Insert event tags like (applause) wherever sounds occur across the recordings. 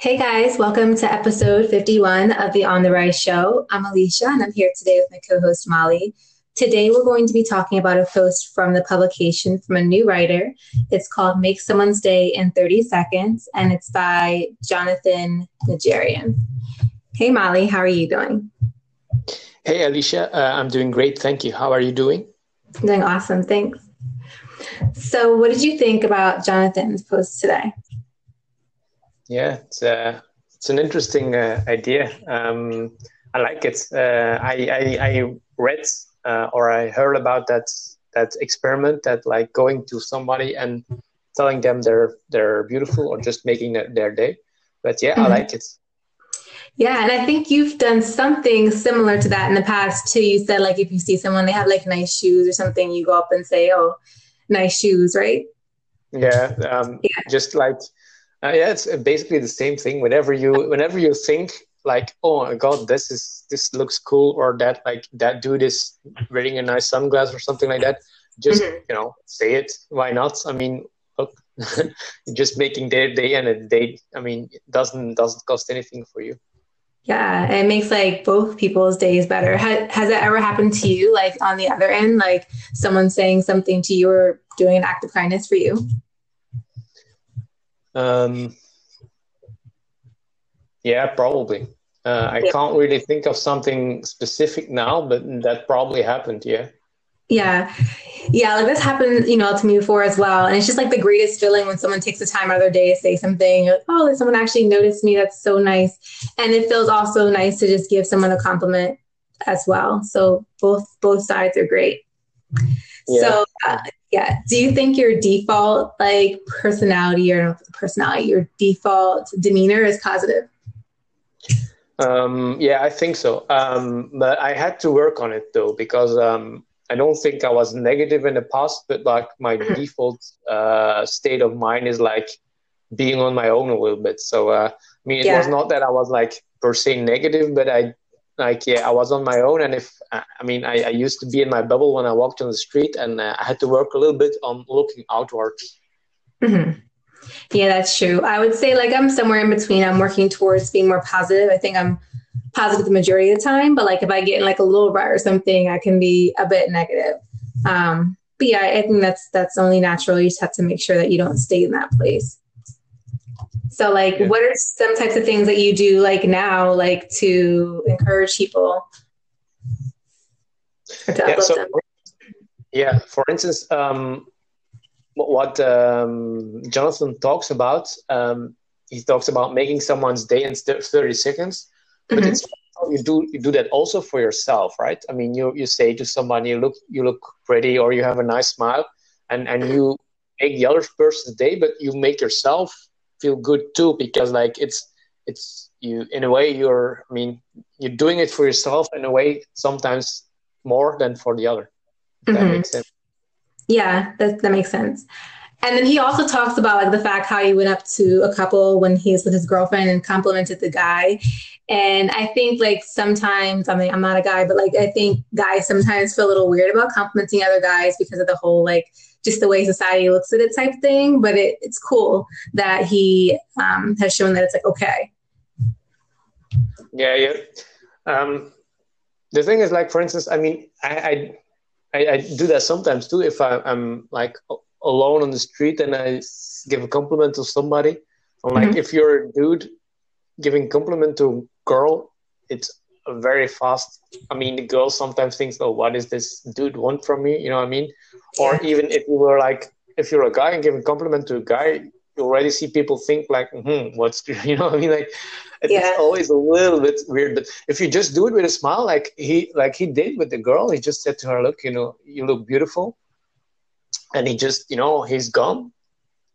Hey guys, welcome to episode 51 of the On the Rise show. I'm Alicia and I'm here today with my co host Molly. Today we're going to be talking about a post from the publication from a new writer. It's called Make Someone's Day in 30 Seconds and it's by Jonathan Najarian. Hey Molly, how are you doing? Hey Alicia, uh, I'm doing great. Thank you. How are you doing? doing awesome. Thanks. So, what did you think about Jonathan's post today? Yeah, it's uh, it's an interesting uh, idea. Um, I like it. Uh, I, I, I read uh, or I heard about that that experiment that like going to somebody and telling them they're they're beautiful or just making their, their day. But yeah, mm-hmm. I like it. Yeah, and I think you've done something similar to that in the past too. You said like if you see someone they have like nice shoes or something, you go up and say, "Oh, nice shoes," right? Yeah, um, yeah. just like uh, yeah, it's basically the same thing. Whenever you whenever you think like, oh my god, this is this looks cool, or that like that dude is wearing a nice sunglass or something like that, just mm-hmm. you know, say it. Why not? I mean, look, (laughs) just making their day and a day. I mean, it doesn't doesn't cost anything for you. Yeah, it makes like both people's days better. Has, has that ever happened to you? Like on the other end, like someone saying something to you or doing an act of kindness for you? Um, yeah, probably. Uh, I can't really think of something specific now, but that probably happened. Yeah. Yeah. Yeah. Like this happened, you know, to me before as well. And it's just like the greatest feeling when someone takes the time out of their day to say something like, oh, someone actually noticed me. That's so nice. And it feels also nice to just give someone a compliment as well. So both, both sides are great. Yeah. So, uh, yeah. Do you think your default like personality or personality, your default demeanor is positive? Um, yeah, I think so. Um, but I had to work on it though, because um, I don't think I was negative in the past, but like my mm-hmm. default uh, state of mind is like being on my own a little bit. So, uh, I mean, it yeah. was not that I was like per se negative, but I like yeah i was on my own and if i mean i, I used to be in my bubble when i walked on the street and uh, i had to work a little bit on looking outward. mm-hmm. yeah that's true. I would say like i'm somewhere in between. I'm working towards being more positive. I think i'm positive the majority of the time but like if i get in like a little rut or something i can be a bit negative. Um but yeah i think that's that's only natural. You just have to make sure that you don't stay in that place so, like, yeah. what are some types of things that you do, like now, like to encourage people? yeah, so, yeah, for instance, um, what um, Jonathan talks about, um, he talks about making someone's day in 30 seconds, but mm-hmm. it's you do you do that also for yourself, right? I mean, you you say to someone, you look you look pretty, or you have a nice smile, and and you make the other person's day, but you make yourself feel good too because like it's it's you in a way you're i mean you're doing it for yourself in a way sometimes more than for the other. Mm-hmm. that makes sense. Yeah that, that makes sense and then he also talks about like the fact how he went up to a couple when he was with his girlfriend and complimented the guy. And I think like sometimes, I mean, I'm not a guy, but like I think guys sometimes feel a little weird about complimenting other guys because of the whole like just the way society looks at it type thing. But it, it's cool that he um, has shown that it's like okay. Yeah, yeah. Um, the thing is, like for instance, I mean, I I, I, I do that sometimes too. If I, I'm like alone on the street and I give a compliment to somebody, I'm like, mm-hmm. if you're a dude giving compliment to a girl, it's very fast. I mean, the girl sometimes thinks, "Oh, what does this dude want from me?" You know what I mean? Or even if you were like, if you're a guy and giving compliment to a guy, you already see people think like, "Hmm, what's (laughs) you know?" I mean, like it's yeah. always a little bit weird. But if you just do it with a smile, like he like he did with the girl, he just said to her, "Look, you know, you look beautiful," and he just you know he's gone.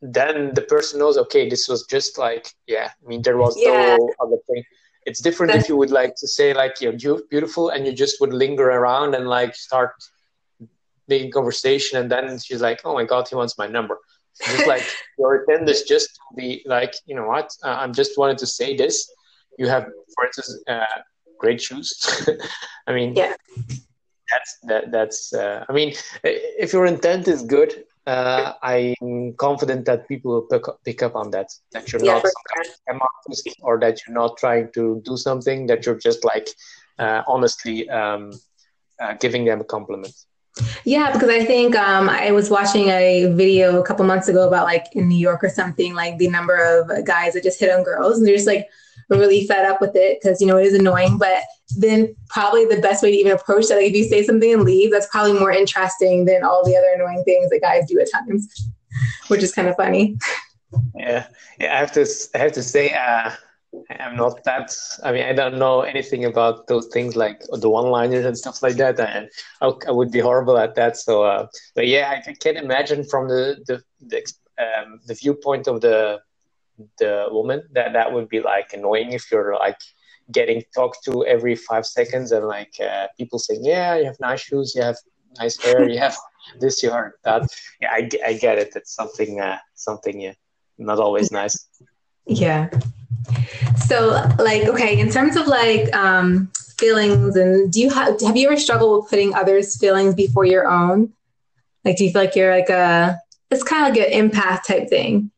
Then the person knows, okay, this was just like, yeah. I mean, there was yeah. no other thing it's different if you would like to say like you're beautiful and you just would linger around and like start making conversation and then she's like oh my god he wants my number just like (laughs) your is just to be like you know what uh, i'm just wanted to say this you have for instance uh, great shoes (laughs) i mean yeah that's that that's uh, i mean if your intent is good uh, I'm confident that people will pick up, pick up on that. That you're yeah, not some kind of or that you're not trying to do something. That you're just like uh, honestly um, uh, giving them a compliment. Yeah, because I think um, I was watching a video a couple months ago about like in New York or something, like the number of guys that just hit on girls, and they're just like really fed up with it because you know it is annoying. But then probably the best way to even approach that, like if you say something and leave, that's probably more interesting than all the other annoying things that guys do at times, which is kind of funny. Yeah, yeah. I have to, I have to say, uh, I'm not that. I mean, I don't know anything about those things like the one-liners and stuff like that, and I, I would be horrible at that. So, uh, but yeah, I can imagine from the the the, um, the viewpoint of the the woman that that would be like annoying if you're like getting talked to every five seconds and like uh, people saying, "Yeah, you have nice shoes, you have nice hair, you have (laughs) this, you have that." Yeah, I, I get it. It's something uh, something yeah, not always nice. Yeah. So, like, okay, in terms of like um, feelings, and do you have have you ever struggled with putting others' feelings before your own? Like, do you feel like you're like a it's kind of like an empath type thing?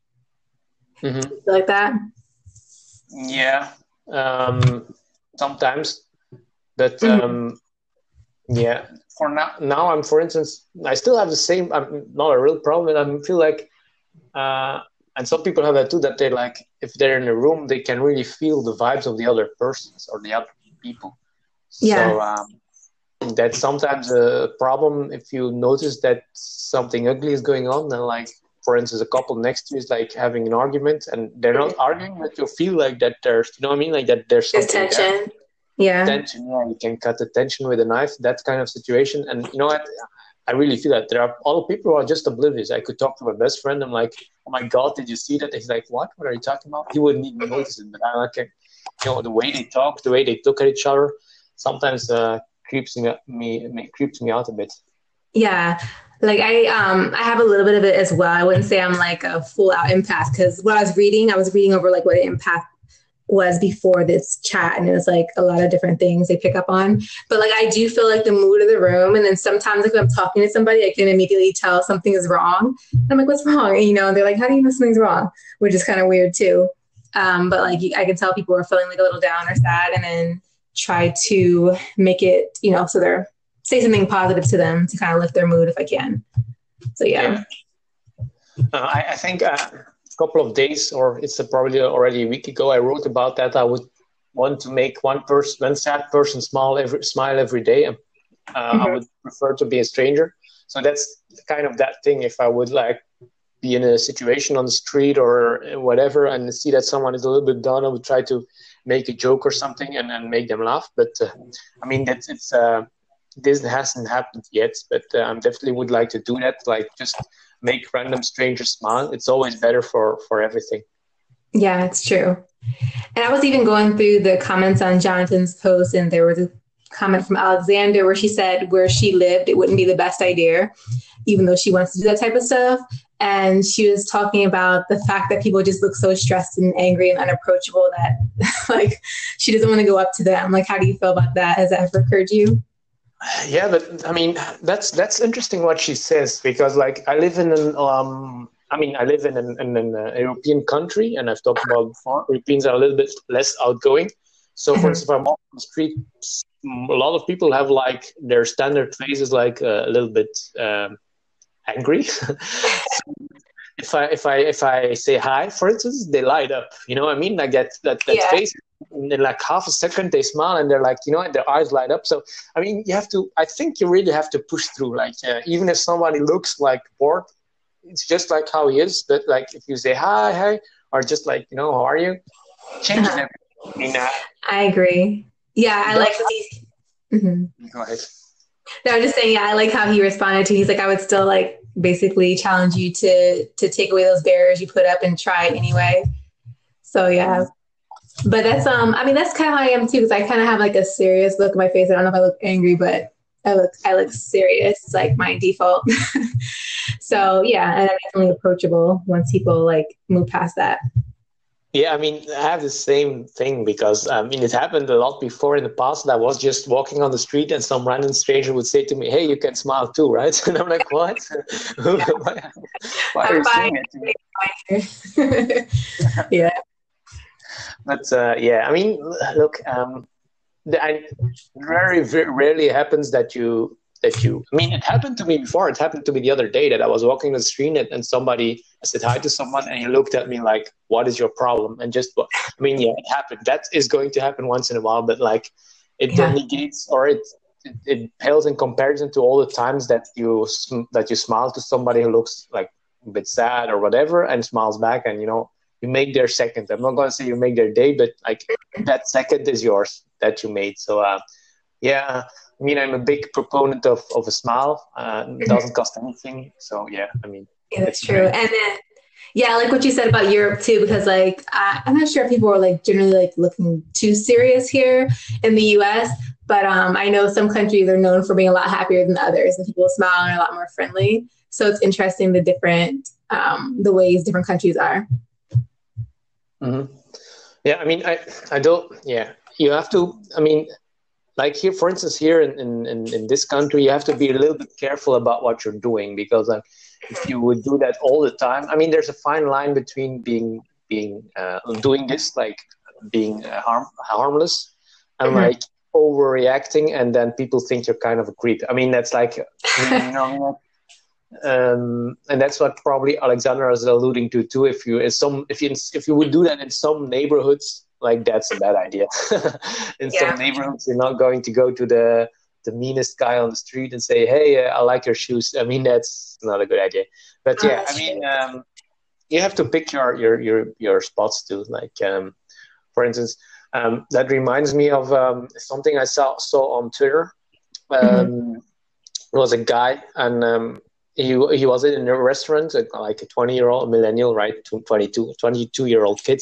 Mm-hmm. like that? Yeah, um, sometimes, but mm-hmm. um, yeah. For now, now I'm, for instance, I still have the same. I'm not a real problem. And I feel like uh, and some people have that too that they like if they're in a room they can really feel the vibes of the other persons or the other people yeah. so um, that's sometimes a problem if you notice that something ugly is going on then like for instance a couple next to you is like having an argument and they're not arguing but you feel like that there's you know what i mean like that there's something tension there. yeah tension yeah you can cut the tension with a knife that kind of situation and you know what I really feel that there are all people who are just oblivious. I could talk to my best friend. I'm like, oh my god, did you see that? He's like, what? What are you talking about? He wouldn't even notice it. But I like, you know, the way they talk, the way they look at each other, sometimes uh, creeps me, me creeps me out a bit. Yeah, like I um I have a little bit of it as well. I wouldn't say I'm like a full out empath because what I was reading, I was reading over like what an empath was before this chat and it was like a lot of different things they pick up on. But like i do feel like the mood of the room and then sometimes like if i'm talking to somebody i can immediately tell something is wrong. I'm like what's wrong? And, you know they're like how do you know something's wrong? Which is kind of weird too. Um, but like i can tell people are feeling like a little down or sad and then try to make it you know so they're say something positive to them to kind of lift their mood if i can so yeah, yeah. Uh, I, I, think uh, couple of days, or it's probably already a week ago, I wrote about that. I would want to make one person, one sad person, smile every smile every day, and uh, mm-hmm. I would prefer to be a stranger. So that's kind of that thing. If I would like be in a situation on the street or whatever, and see that someone is a little bit down, I would try to make a joke or something and, and make them laugh. But uh, I mean, that's it's. This hasn't happened yet, but uh, I definitely would like to do that. Like just make random strangers smile. It's always better for for everything. Yeah, it's true. And I was even going through the comments on Jonathan's post, and there was a comment from Alexandra where she said where she lived, it wouldn't be the best idea, even though she wants to do that type of stuff. And she was talking about the fact that people just look so stressed and angry and unapproachable that (laughs) like she doesn't want to go up to them. Like, how do you feel about that? Has that ever occurred to you? Yeah but i mean that's that's interesting what she says because like i live in an um i mean i live in an, in an uh, european country and i've talked about before europeans are a little bit less outgoing. So for instance if i'm on the street a lot of people have like their standard faces like uh, a little bit um, angry. (laughs) So if i if i if i say hi for instance they light up. You know what i mean? Like that that, that yeah. face in like half a second they smile and they're like you know their eyes light up. So i mean you have to i think you really have to push through like uh, even if somebody looks like bored it's just like how he is but like if you say hi hi or just like you know how are you? Change uh-huh. I, mean, uh, I agree. Yeah i like these mm-hmm. go ahead. No i'm just saying yeah i like how he responded to he's like i would still like basically challenge you to to take away those barriers you put up and try anyway. So yeah but that's um I mean that's kind of how I am too because I kind of have like a serious look in my face. I don't know if I look angry, but I look I look serious. It's like my default. (laughs) so yeah, and I'm definitely approachable once people like move past that. Yeah, I mean, I have the same thing because I mean, it happened a lot before in the past. I was just walking on the street and some random stranger would say to me, "Hey, you can smile too, right?" (laughs) And I'm like, "What? why, (laughs) why are you saying it?" yeah. But uh, yeah, I mean, look, um, I, very, very rarely happens that you that you i mean it happened to me before. It happened to me the other day that i was walking the street and, and somebody I said hi to someone and he looked at me like what is your problem? And just i mean yeah it happened. That is going to happen once in a while but like it yeah. negates or it, it, it pales in comparison to all the times that you that you smile to somebody who looks like a bit sad or whatever and smiles back and you know you make their second i'm not going to say you make their day but like that second is yours that you made so uh, yeah I mean, I'm a big proponent of, of a smile. Uh, it doesn't cost anything. So, yeah, I mean, yeah, that's true. Great. And then, yeah, like what you said about Europe too, because like I, am not sure if people are like generally like looking too serious here in the US, but um, I know some countries are known for being a lot happier than others and people smile and are a lot more friendly. So it's interesting the different, um, the ways different countries are. Mm-hmm. Yeah, I mean, I, I don't, yeah, you have to, I mean, like here for instance here in, in, in this country you have to be a little bit careful about what you're doing because like if you would do that all the time i mean there's a fine line between being being uh, doing this like being uh, harm, harmless and mm-hmm. like overreacting and then people think you're kind of a creep i mean that's like (laughs) you know um, and that's what probably alexandra is alluding to too if you if some if you if you would do that in some neighborhoods like that's a bad idea. (laughs) in yeah. some neighborhoods, you're not going to go to the the meanest guy on the street and say, "Hey, uh, I like your shoes." I mean, that's not a good idea. But oh, yeah, I mean, um, you have to pick your your your your spots too. Like, um, for instance, um, that reminds me of um, something I saw saw on Twitter. Mm-hmm. It was a guy, and um, he he was in a restaurant, like a twenty year old millennial, right, 22, 22 year old kid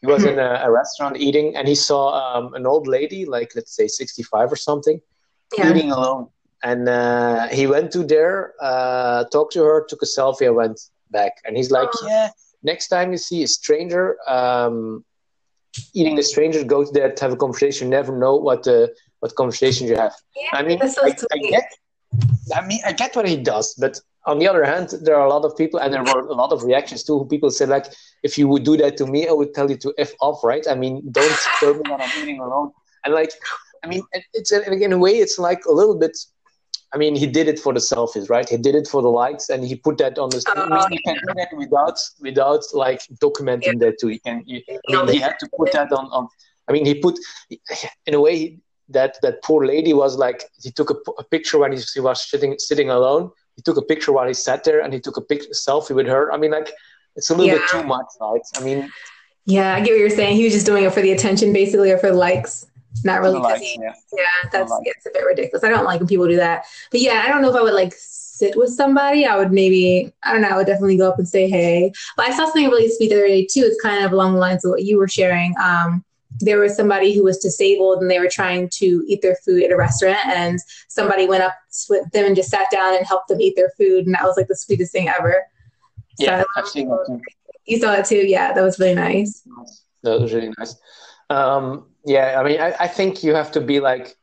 he was in a, a, restaurant eating and he saw um, an old lady like let's say 65 or something yeah. eating alone. And uh, he went to there uh, talked to her took a selfie and went back. And he's like oh. yeah next time you see a stranger um, eating a stranger go to there to have a conversation. You never know what the what conversation you have. Yeah, i mean I, I get i mean i get what he does but on the other hand, there are a lot of people, and there were a lot of reactions too. People said like, "If you would do that to me, I would tell you to f off." Right? I mean, don't (laughs) disturb me when I'm eating alone. And like, I mean, it's in a way, it's like a little bit. I mean, he did it for the selfies, right? He did it for the likes, and he put that on the. Uh, I mean, you can do that without without like documenting yeah. that too. He can. You, I mean, he had to put that on. on I mean, he put, in a way, he, that that poor lady was like he took a, a picture when he, he was sitting sitting alone he took a picture while he sat there and he took a picture selfie with her. I mean, like it's a little yeah. bit too much, right? I mean, yeah, I get what you're saying. He was just doing it for the attention, basically, or for likes. Not really. Likes, he, yeah. yeah, that's it's a bit ridiculous. I don't like when people do that. But yeah, I don't know if I would like sit with somebody. I would maybe, I don't know, I would definitely go up and say hey. But I saw something really sweet the other day too. It's kind of along the lines of what you were sharing. Um, there was somebody who was disabled and they were trying to eat their food at a restaurant and somebody went up with them and just sat down and helped them eat their food. And that was like the sweetest thing ever. Yeah so i've seen that too. You saw it too? Yeah that was really nice. That was really nice. Um, yeah i mean I, I, think you have to be like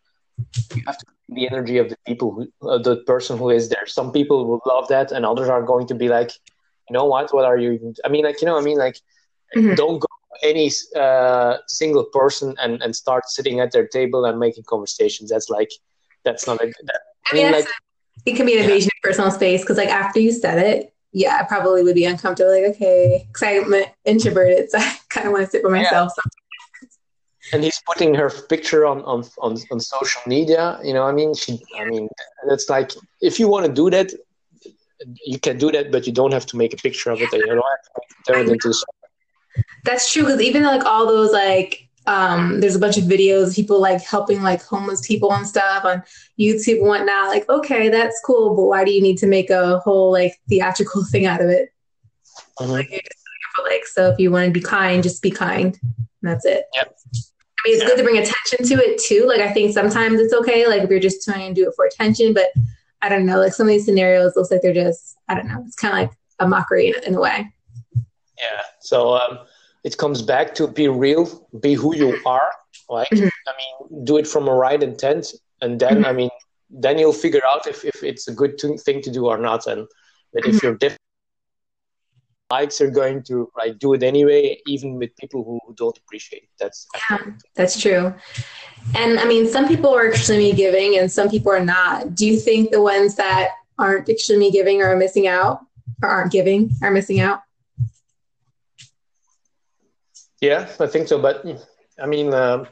you have to the energy of the people who, uh, the person who is there. Some people will love that and others are going to be like you know what? What are you even i mean like you know i mean? Like mm-hmm. don't go any uh, single person and, and start sitting at their table and making conversations. That's like that's not a that, I mean, like, it can be an invasion yeah. of personal space because like after you said it, yeah, I probably would be uncomfortable. Like okay, because I'm introverted, so (laughs) I kind of want to sit by myself. Yeah. And he's putting her picture on, on on on social media. You know, I mean, she. I mean, it's like if you want to do that, you can do that, but you don't have to make a picture of it. You don't have to turn it into that's true because even like all those like um there's a bunch of videos people like helping like homeless people and stuff on YouTube and whatnot. Like, okay, that's cool, but why do you need to make a whole like theatrical (laughs) thing out of it? Mm-hmm. Like for like so if you want to be kind, just be kind. that's it. Yep. I mean, it's yeah. good to bring attention to it too. Like, I think sometimes it's okay, like if you're just trying to do it for attention, but I don't know, like some of these scenarios looks like they're just, I don't know, it's kind of like a mockery in, in a way. Yeah. So, um, it comes back to be real, be who you are. Like, mm-hmm. I mean, do it from a right intent, and then, mm-hmm. I mean, then you'll figure out if, if it's a good thing to do or not. And but if mm-hmm. you're different likes are going to like do it anyway, even with people who don't appreciate it. That's yeah, that's true. And I mean, some people are extremely giving, and some people are not. Do you think the ones that aren't extremely giving are missing out, or aren't giving are missing out? Yeah, I think so. But I mean, uh,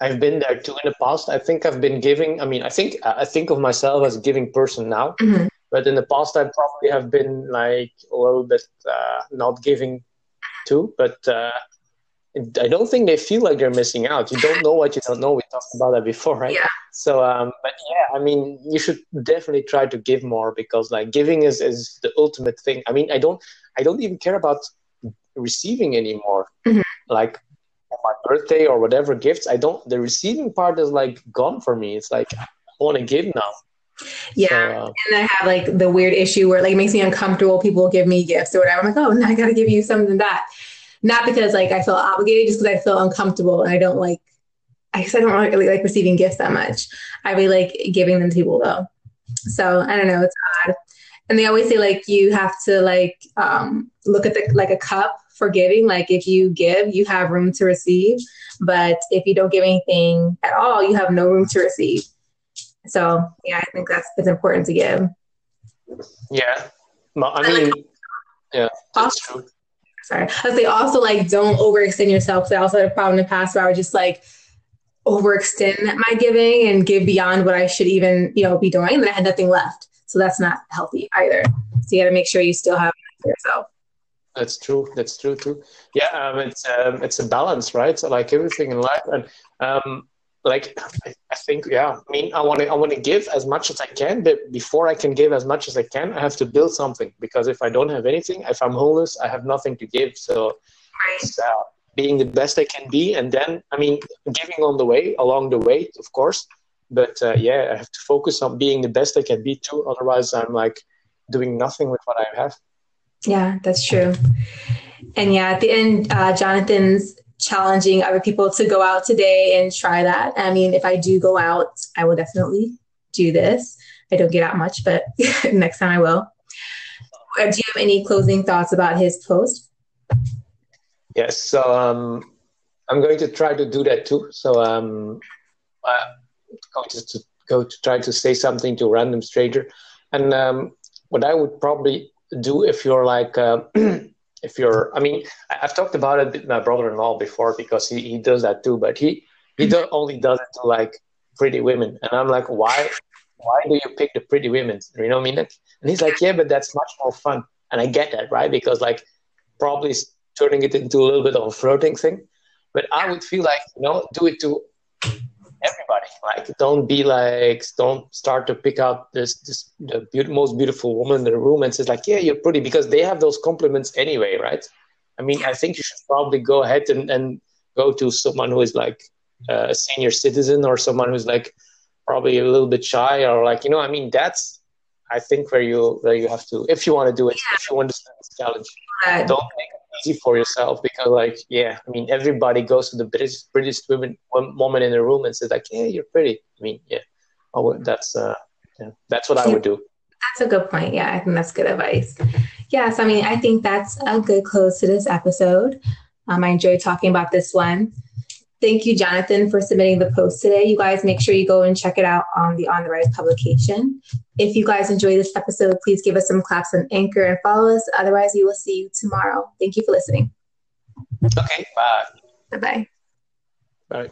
I've been there too in the past. I think I've been giving. I mean, I think I think of myself as a giving person now. Mm-hmm. But in the past, I probably have been like a little bit uh, not giving too. But uh, I don't think they feel like they're missing out. You don't know what you don't know. We talked about that before, right? Yeah. So, um, but yeah, I mean, you should definitely try to give more because like giving is is the ultimate thing. I mean, I don't I don't even care about receiving anymore. Mm-hmm. Like my birthday or whatever gifts, I don't. The receiving part is like gone for me. It's like I want to give now. Yeah. So, uh, and I have like the weird issue where like it makes me uncomfortable. People give me gifts or whatever. I'm like, oh, now I got to give you something that. Not because like I feel obligated, just because I feel uncomfortable and I don't like, I guess I don't really like receiving gifts that much. I really like giving them to people though. So I don't know, it's odd. And they always say like you have to like um, look at the like a cup for giving. Like if you give, you have room to receive. But if you don't give anything at all, you have no room to receive. So yeah, I think that's it's important to give. Yeah, I mean, yeah, that's true. Sorry, I say also like don't overextend yourself. So I also had a problem in the past where I would just like overextend my giving and give beyond what I should even you know be doing, and then I had nothing left. So that's not healthy either. So you got to make sure you still have. That's true. That's true too. Yeah, um, it's um, it's a balance, right? So like everything in life, and um, like I, I think yeah i mean i want to i want to give as much as i can but before i can give as much as i can i have to build something. Because if i don't have anything if i'm homeless i have nothing to give. So uh, being the best i can be. And then i mean giving on the way along the way of course. But uh, yeah i have to focus on being the best i can be too. Otherwise i'm like doing nothing with what i have yeah that's true and yeah at the end uh, jonathan's challenging other people to go out today and try that. I mean, if I do go out, I will definitely do this. I don't get out much, but (laughs) next time I will. Uh, do you have any closing thoughts about his post? Yes. So um, I'm going to try to do that too. So um, I'm going to, to, go to try to say something to a random stranger. And um, what I would probably do if you're like, uh, (clears throat) if you're i mean i've talked about it with my brother-in-law before because he, he does that too but he he do, only does it to like pretty women. And i'm like why why do you pick the pretty women? You know what i mean? And he's like yeah but that's much more fun. And i get that right? Because like probably turning it into a little bit of a flirting thing. But i would feel like you know do it to everybody. Like, don't be like, don't start to pick out this this the be- most beautiful woman in the room and says like, yeah, you're pretty because they have those compliments anyway, right? I mean, I think you should probably go ahead and, and go to someone who is like uh, a senior citizen or someone who's like probably a little bit shy or like you know, I mean, that's I think where you where you have to if you want to do it, yeah. if you want to this challenge, don't make easy for yourself because like yeah i mean everybody goes to the british british women woman in the room and says like yeah you're pretty. I mean yeah. Oh, that's uh yeah, that's what i would do. That's a good point. Yeah i think that's good advice. Yes i mean i think that's a good close to this episode. Um, i enjoyed talking about this one Thank you, Jonathan, for submitting the post today. You guys make sure you go and check it out on the On the Rise publication. If you guys enjoy this episode, please give us some claps on Anchor and follow us. Otherwise, we will see you tomorrow. Thank you for listening. Okay, bye. Bye-bye. Bye.